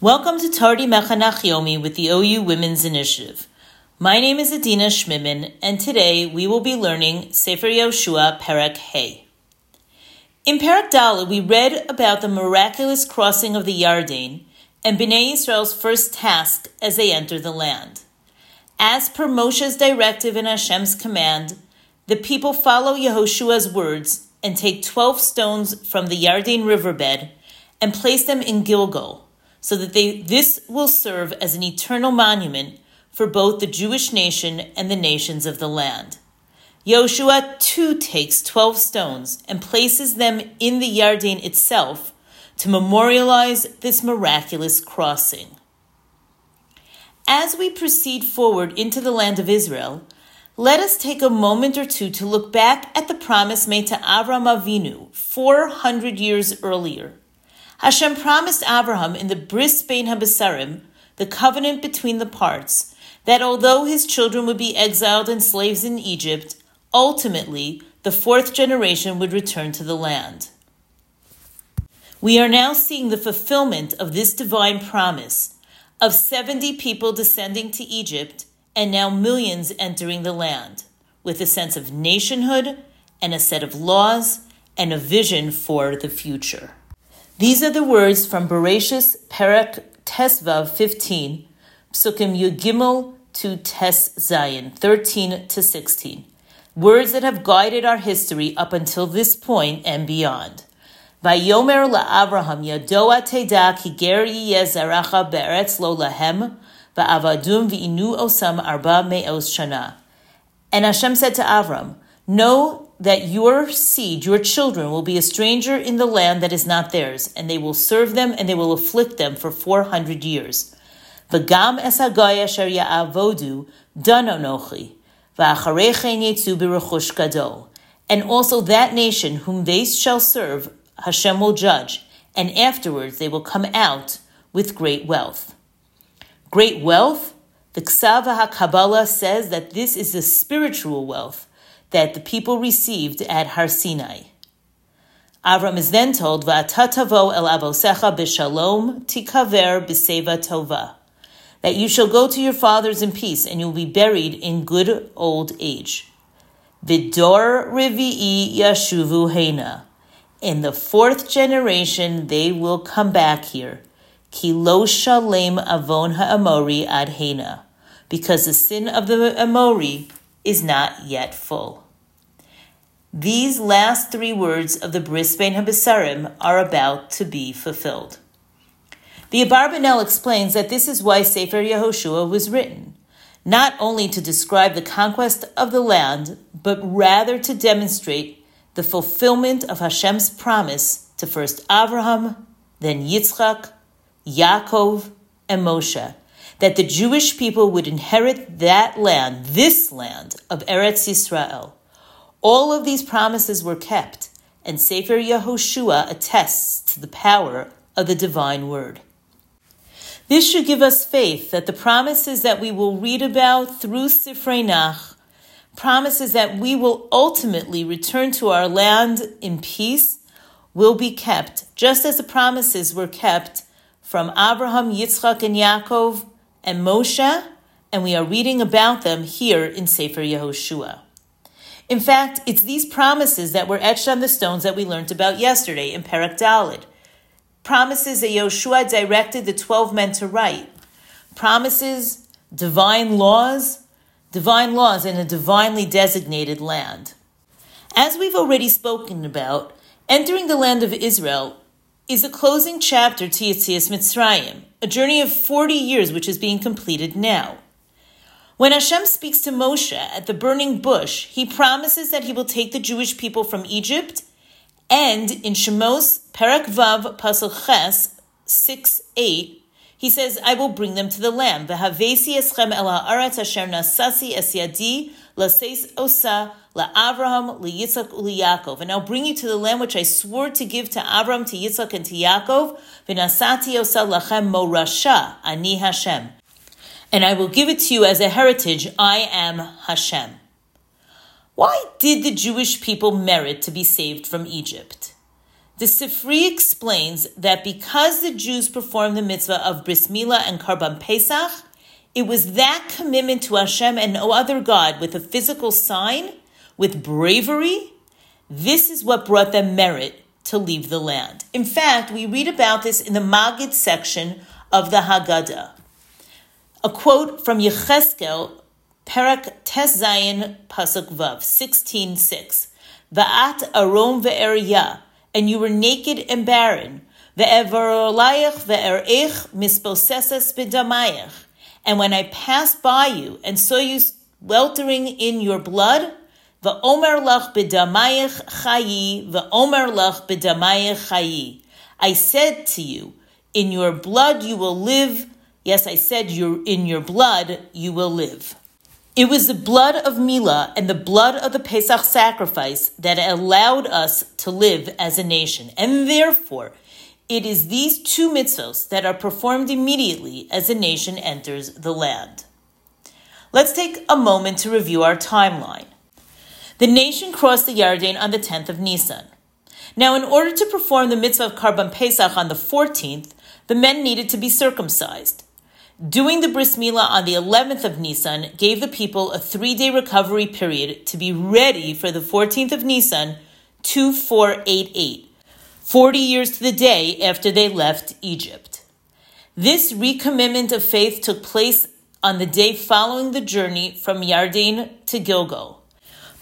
Welcome to Tardi Mechanach Yomi with the OU Women's Initiative. My name is Adina Shmidman, and today we will be learning Sefer Yoshua Perek Hey. In Perek Dalet, we read about the miraculous crossing of the Yarden and Bnei Israel's first task as they enter the land. As per Moshe's directive and Hashem's command, the people follow Yehoshua's words and take 12 stones from the Yarden riverbed and place them in Gilgal, so that they, this will serve as an eternal monument for both the Jewish nation and the nations of the land. Yoshua too takes 12 stones and places them in the Yarden itself to memorialize this miraculous crossing. As we proceed forward into the land of Israel, let us take a moment or two to look back at the promise made to Avram Avinu 400 years earlier. Hashem promised Abraham in the Bris Bein Habesarim, the covenant between the parts, that although his children would be exiled and slaves in Egypt, ultimately the fourth generation would return to the land. We are now seeing the fulfillment of this divine promise of 70 people descending to Egypt and now millions entering the land with a sense of nationhood and a set of laws and a vision for the future. These are the words from Bereshis Perek Tesvav 15, Psukim Yud Gimel to Tes Zayin 13 to 16. Words that have guided our history up until this point and beyond. Vayomer la'Avraham yadoa teda ki ger zaracha be'eretz lo lahem va'avadum v'inu osam arba me'os shana. And Hashem said to Avram, Know that your seed, your children, will be a stranger in the land that is not theirs, and they will serve them and they will afflict them for four hundred years. V'gam es hagoy ya'avodu danonochi gadol. And also that nation whom they shall serve Hashem will judge, and afterwards they will come out with great wealth. Great wealth? The Ksava HaKabbalah says that this is the spiritual wealth that the people received at Har Sinai. Avram is then told, Va'atatavo el avosecha b'shalom tikaver b'seva tova, that you shall go to your fathers in peace, and you will be buried in good old age. Vidor rivi'i yashuvu hena, in the fourth generation, they will come back here. Ki lo shalem avon ha'amori ad hena, because the sin of the Amori is not yet full. These last three words of the Bris Bein Habesarim are about to be fulfilled. The Abarbanel explains that this is why Sefer Yehoshua was written, not only to describe the conquest of the land, but rather to demonstrate the fulfillment of Hashem's promise to first Abraham, then Yitzchak, Yaakov, and Moshe, that the Jewish people would inherit that land, this land of Eretz Yisrael. All of these promises were kept, and Sefer Yehoshua attests to the power of the divine word. This should give us faith that the promises that we will read about through Sifrei Nach promises that we will ultimately return to our land in peace will be kept, just as the promises were kept from Abraham, Yitzchak, and Yaakov and Moshe, and we are reading about them here in Sefer Yehoshua. In fact, it's these promises that were etched on the stones that we learned about yesterday in Perek Dalet. Promises that Yehoshua directed the 12 men to write. Promises, divine laws, divine laws in a divinely designated land. As we've already spoken about, entering the land of Israel is the closing chapter to Yetzias Mitzrayim, a journey of 40 years which is being completed now. When Hashem speaks to Moshe at the burning bush, he promises that he will take the Jewish people from Egypt, and in Shemos Perek Vav Pasuk Ches 6 8, he says, I will bring them to the land. Asher laseis osa La la'avraham liyitzak uliyakov. And I'll bring you to the land which I swore to give to Avram, to Yitzchak, and to Yaakov. V'nasati osa lachem morasha, ani Hashem. And I will give it to you as a heritage. I am Hashem. Why did the Jewish people merit to be saved from Egypt? The Sifri explains that because the Jews performed the mitzvah of Bris Milah and Karban Pesach, it was that commitment to Hashem and no other God with a physical sign, with bravery, this is what brought them merit to leave the land. In fact, we read about this in the Magid section of the Haggadah. A quote from Yecheskel, Perak Tes Zayin Pasuk Vav, 16.6. Va'at arom ve'eriyah, and you were naked and barren. Ve'evarolayach ve'erech misposesas b'damayach. And when I passed by you and saw you weltering in your blood, Va'omer lach b'damayach chayi, va'omer lach b'damayach chayi. I said to you, in your blood you will live. Yes, I said you in your blood you will live. It was the blood of Milah and the blood of the Pesach sacrifice that allowed us to live as a nation. And therefore, it is these two mitzvos that are performed immediately as a nation enters the land. Let's take a moment to review our timeline. The nation crossed the Yarden on the 10th of Nisan. Now, in order to perform the mitzvah of Karban Pesach on the 14th, the men needed to be circumcised. Doing the bris milah on the 11th of Nisan gave the people a three day recovery period to be ready for the 14th of Nisan, 2488, 40 years to the day after they left Egypt. This recommitment of faith took place on the day following the journey from Yarden to Gilgal.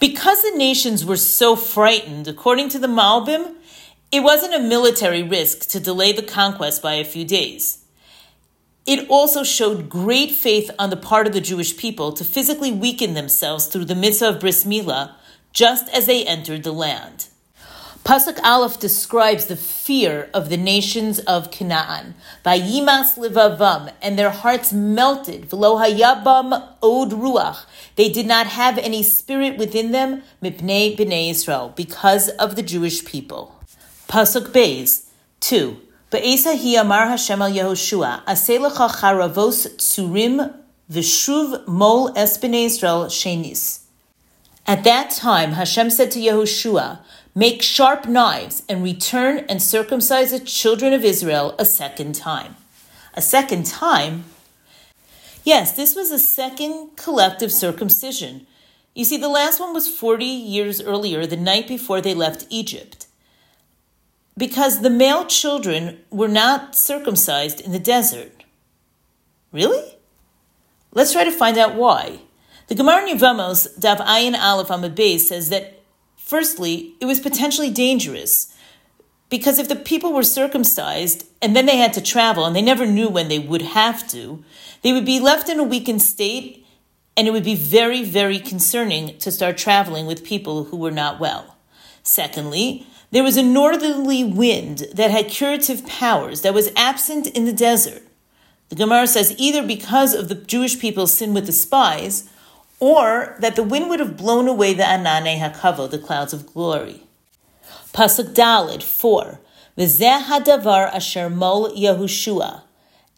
Because the nations were so frightened, according to the Malbim, it wasn't a military risk to delay the conquest by a few days. It also showed great faith on the part of the Jewish people to physically weaken themselves through the mitzvah of bris milah, just as they entered the land. Pasuk Aleph describes the fear of the nations of Canaan. Vayimas livavam, and their hearts melted. V'lo hayabam od ruach. They did not have any spirit within them, mipnei b'nei Israel, because of the Jewish people. Pasuk Beis, 2. Be'esa hi amar Hashem al Yehoshua, aselecha charavos tsurim v'shuv mol es b'nei Israel shenis. At that time, Hashem said to Yehoshua, Make sharp knives and return and circumcise the children of Israel a second time. A second time? Yes, this was a second collective circumcision. You see, the last one was 40 years earlier, the night before they left Egypt. Because the male children were not circumcised in the desert. Really? Let's try to find out why. The Gemara Yevamos, Daf Ayin Aleph Beis, says that Firstly, it was potentially dangerous because if the people were circumcised and then they had to travel and they never knew when they would have to, they would be left in a weakened state and it would be very, very concerning to start traveling with people who were not well. Secondly, there was a northerly wind that had curative powers that was absent in the desert. The Gemara says either because of the Jewish people's sin with the spies or that the wind would have blown away the anane hakavo, the clouds of glory. Pasuk Dalid 4. V'zeh hadavar asher mol Yehoshua.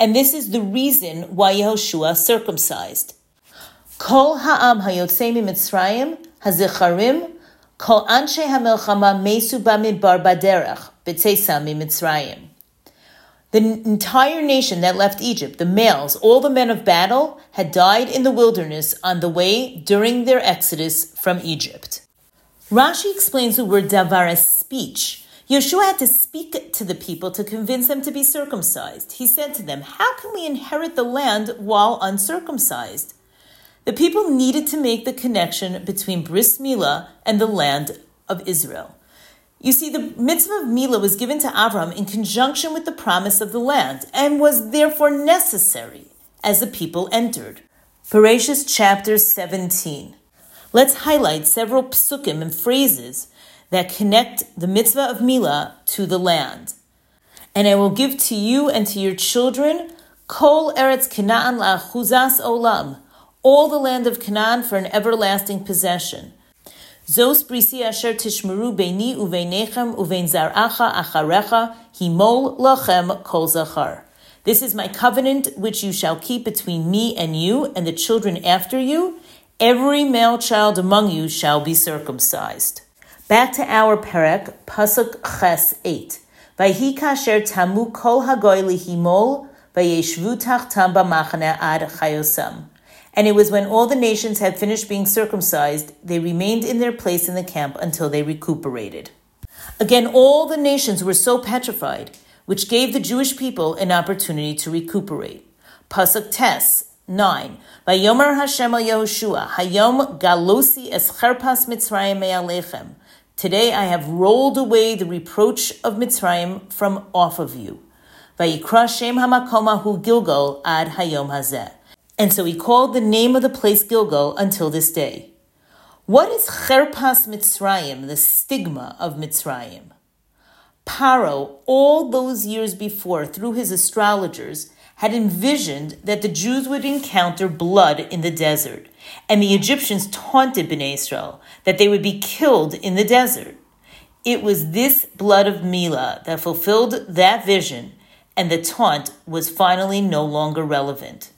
And this is the reason why Yehoshua circumcised. Kol ha'am hayotzei mitzrayim hazicharim kol anshe hamelchama mesu bamidbar baderach b'tzeisa mitzrayim. The entire nation that left Egypt, the males, all the men of battle, had died in the wilderness on the way during their exodus from Egypt. Rashi explains the word davar as speech. Yeshua had to speak to the people to convince them to be circumcised. He said to them, How can we inherit the land while uncircumcised? The people needed to make the connection between Bris Milah and the land of Israel. You see, the mitzvah of Mila was given to Avram in conjunction with the promise of the land and was therefore necessary as the people entered. Bereshis chapter 17. Let's highlight several psukim and phrases that connect the mitzvah of Mila to the land. And I will give to you and to your children kol eretz Canaan la'achuzas olam, all the land of Canaan for an everlasting possession. Zos brisi asher tishmeru beini uveinechem uvein zaracha acharecha himol lachem kol zachar. This is my covenant which you shall keep between me and you and the children after you. Every male child among you shall be circumcised. Back to our perek, pasuk ches eight. Vayhi kasher tamu kol hagoy lihimol vayeshvu tachtam b'machane ad chayosam. And it was when all the nations had finished being circumcised, they remained in their place in the camp until they recuperated. Again, all the nations were so petrified, which gave the Jewish people an opportunity to recuperate. Pasuk Tes 9. Vayomer Hashem al Yehoshua, Hayom galosi es cherpas Mitzrayim me'alechem. Today I have rolled away the reproach of Mitzrayim from off of you. Vayikra Shem Hamakomahu Gilgal ad Hayom Hazeh. And so he called the name of the place Gilgal until this day. What is Cherpas Mitzrayim, the stigma of Mitzrayim? Paro, all those years before, through his astrologers, had envisioned that the Jews would encounter blood in the desert, and the Egyptians taunted Bnei Israel that they would be killed in the desert. It was this blood of Mila that fulfilled that vision, and the taunt was finally no longer relevant.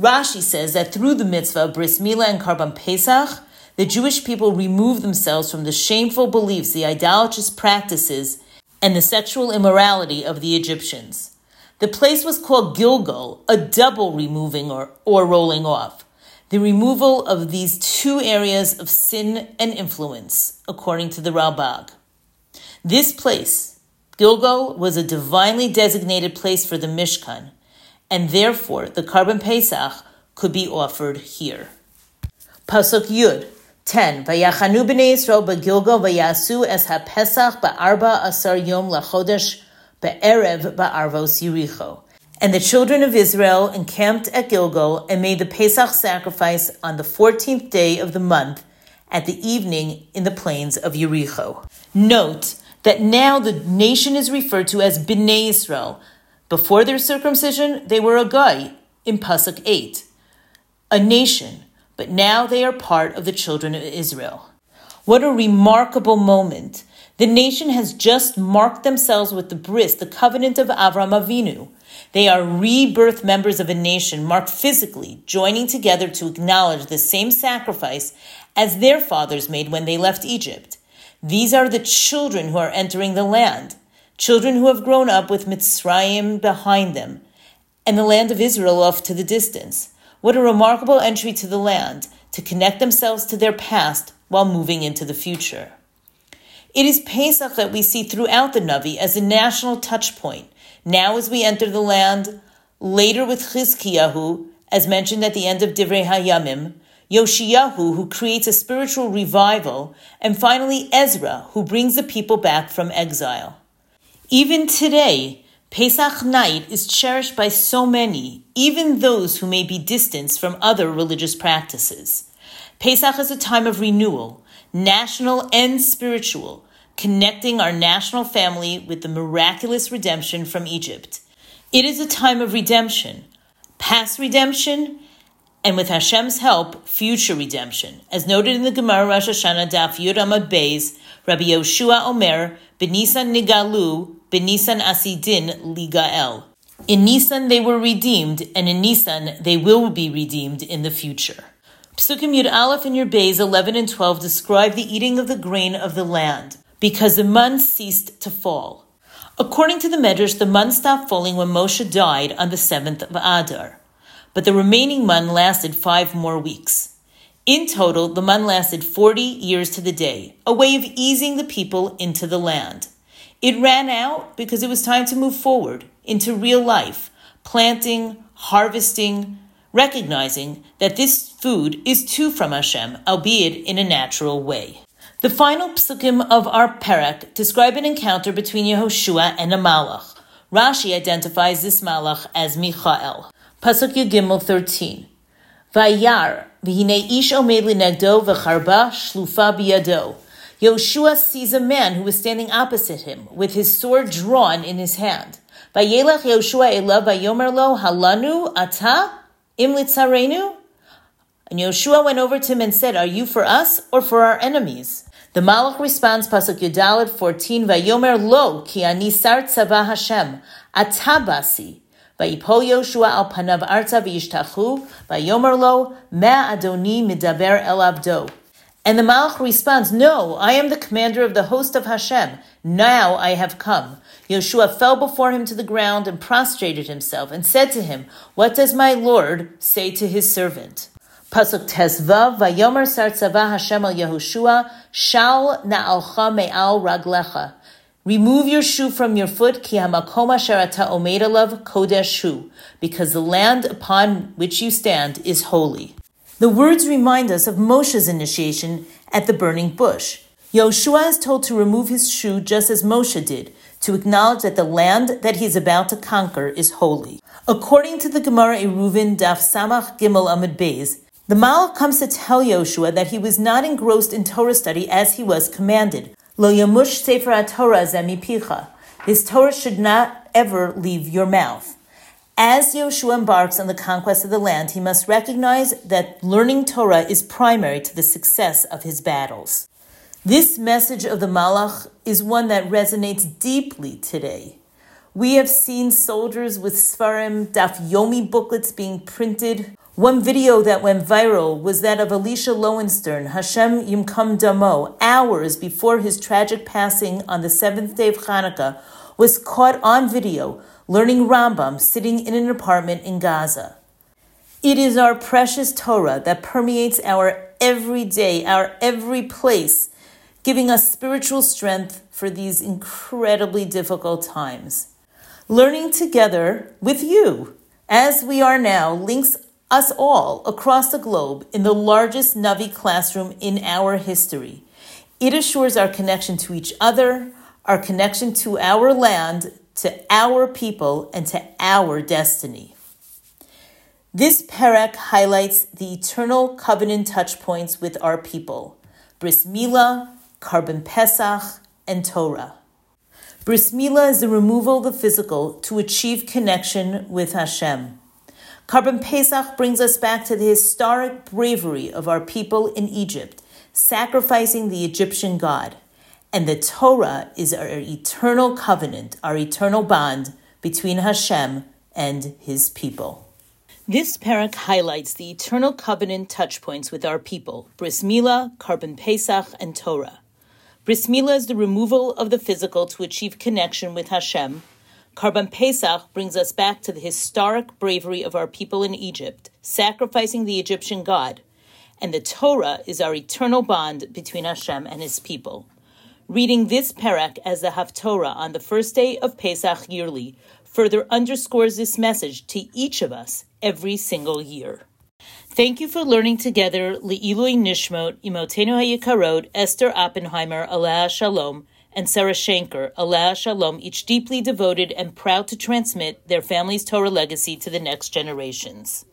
Rashi says that through the mitzvah of Bris Mila and Karban Pesach, the Jewish people removed themselves from the shameful beliefs, the idolatrous practices, and the sexual immorality of the Egyptians. The place was called Gilgal, a double removing or, or rolling off. The removal of these two areas of sin and influence, according to the Ralbag. This place, Gilgal, was a divinely designated place for the Mishkan, and therefore the Korban Pesach could be offered here. Pasuk Yud 10. Vayachanu b'nei Yisrael b'Gilgal vayasu es ha-Pesach ba'arba asar yom lachodesh Be'erev ba'arvos Yericho. And the children of Israel encamped at Gilgal and made the Pesach sacrifice on the 14th day of the month at the evening in the plains of Yericho. Note that now the nation is referred to as Bnei Israel. Before their circumcision, they were a guy in Pasuk 8, a nation, but now they are part of the children of Israel. What a remarkable moment the nation has just marked themselves with the bris, the covenant of Avram Avinu. They are rebirth members of a nation marked physically, joining together to acknowledge the same sacrifice as their fathers made when they left Egypt. These are the children who are entering the land, children who have grown up with Mitzrayim behind them, and the land of Israel off to the distance. What a remarkable entry to the land to connect themselves to their past while moving into the future. It is Pesach that we see throughout the Navi as a national touch point. Now, as we enter the land, later with Chizkiyahu, as mentioned at the end of Divrei Hayamim, Yoshiyahu, who creates a spiritual revival, and finally Ezra, who brings the people back from exile. Even today, Pesach night is cherished by so many, even those who may be distanced from other religious practices. Pesach is a time of renewal, national and spiritual, connecting our national family with the miraculous redemption from Egypt. It is a time of redemption, past redemption, and with Hashem's help, future redemption. As noted in the Gemara Rosh Hashanah Daf Yud Beis, Rabbi Yoshua Omer, Benisan Nigalu, Benisan Asidin. In Nisan they were redeemed, and in Nisan they will be redeemed in the future. Psukim Yud Aleph and Yud Beis 11 and 12 describe the eating of the grain of the land, because the months ceased to fall. According to the Medrash, the month stopped falling when Moshe died on the 7th of Adar, but the remaining month lasted five more weeks. In total, the month lasted 40 years to the day, a way of easing the people into the land. It ran out because it was time to move forward into real life, planting, harvesting, recognizing that this food is too from Hashem, albeit in a natural way. The final psukim of our perek describe an encounter between Yehoshua and a malach. Rashi identifies this malach as Michael. Pasuk Yagimel 13. Vayar, v'hinei ish omed linegdo v'charba shlufa biyado. Yoshua sees a man who is standing opposite him, with his sword drawn in his hand. Vayelach Yoshua elav vayomer lo halanu ata Imlitzarenu? And Yoshua went over to him and said, Are you for us or for our enemies? The Malach responds, Pasuk Yudalit 14, Vayomer lo, ki ani sar tzava Hashem, atabasi. Vayipol Yoshua al panav arza v'yishtachu, vayomer lo, me adoni midaber el abdo. And the Malach responds, No, I am the commander of the host of Hashem. Now I have come. Yoshua fell before him to the ground and prostrated himself and said to him, What does my Lord say to his servant? Pasuk Tesvav, Vayomer Sar Tzava Hashem al Yehoshua, Shal na'alcha me'al raglecha. Remove your shoe from your foot, ki hamakom asher ata omed alav kodesh because the land upon which you stand is holy. The words remind us of Moshe's initiation at the burning bush. Yoshua is told to remove his shoe just as Moshe did, to acknowledge that the land that he is about to conquer is holy. According to the Gemara Eruvin Daf Samach Gimel Amid Beis, the Malach comes to tell Yoshua that he was not engrossed in Torah study as he was commanded. Lo yamush sefer Torah zemipicha. His Torah should not ever leave your mouth. As Yoshua embarks on the conquest of the land, he must recognize that learning Torah is primary to the success of his battles. This message of the Malach is one that resonates deeply today. We have seen soldiers with Sfarim, Daf Yomi booklets being printed. One video that went viral was that of Elisha Loewenstern, Hashem Yimkam Damo, hours before his tragic passing on the seventh day of Hanukkah, was caught on video learning Rambam sitting in an apartment in Gaza. It is our precious Torah that permeates our every day, our every place, giving us spiritual strength for these incredibly difficult times. Learning together with you, as we are now, links us all across the globe in the largest Navi classroom in our history. It assures our connection to each other, our connection to our land, to our people, and to our destiny. This parak highlights the eternal covenant touchpoints with our people Bris Milah, Korban Pesach, and Torah. Bris Milah is the removal of the physical to achieve connection with Hashem. Korban Pesach brings us back to the historic bravery of our people in Egypt, sacrificing the Egyptian god. And the Torah is our eternal covenant, our eternal bond between Hashem and his people. This parak highlights the eternal covenant touchpoints with our people Bris Milah, Korban Pesach, and Torah. Bris Milah is the removal of the physical to achieve connection with Hashem. Korban Pesach brings us back to the historic bravery of our people in Egypt, sacrificing the Egyptian god. And the Torah is our eternal bond between Hashem and his people. Reading this parak as the Haftorah on the first day of Pesach yearly further underscores this message to each of us every single year. Thank you for learning together Le'ilui Nishmot, Imotenu Hayikarot, Esther Oppenheimer, Alaa Shalom, and Sarah Shanker, Alaa Shalom, each deeply devoted and proud to transmit their family's Torah legacy to the next generations.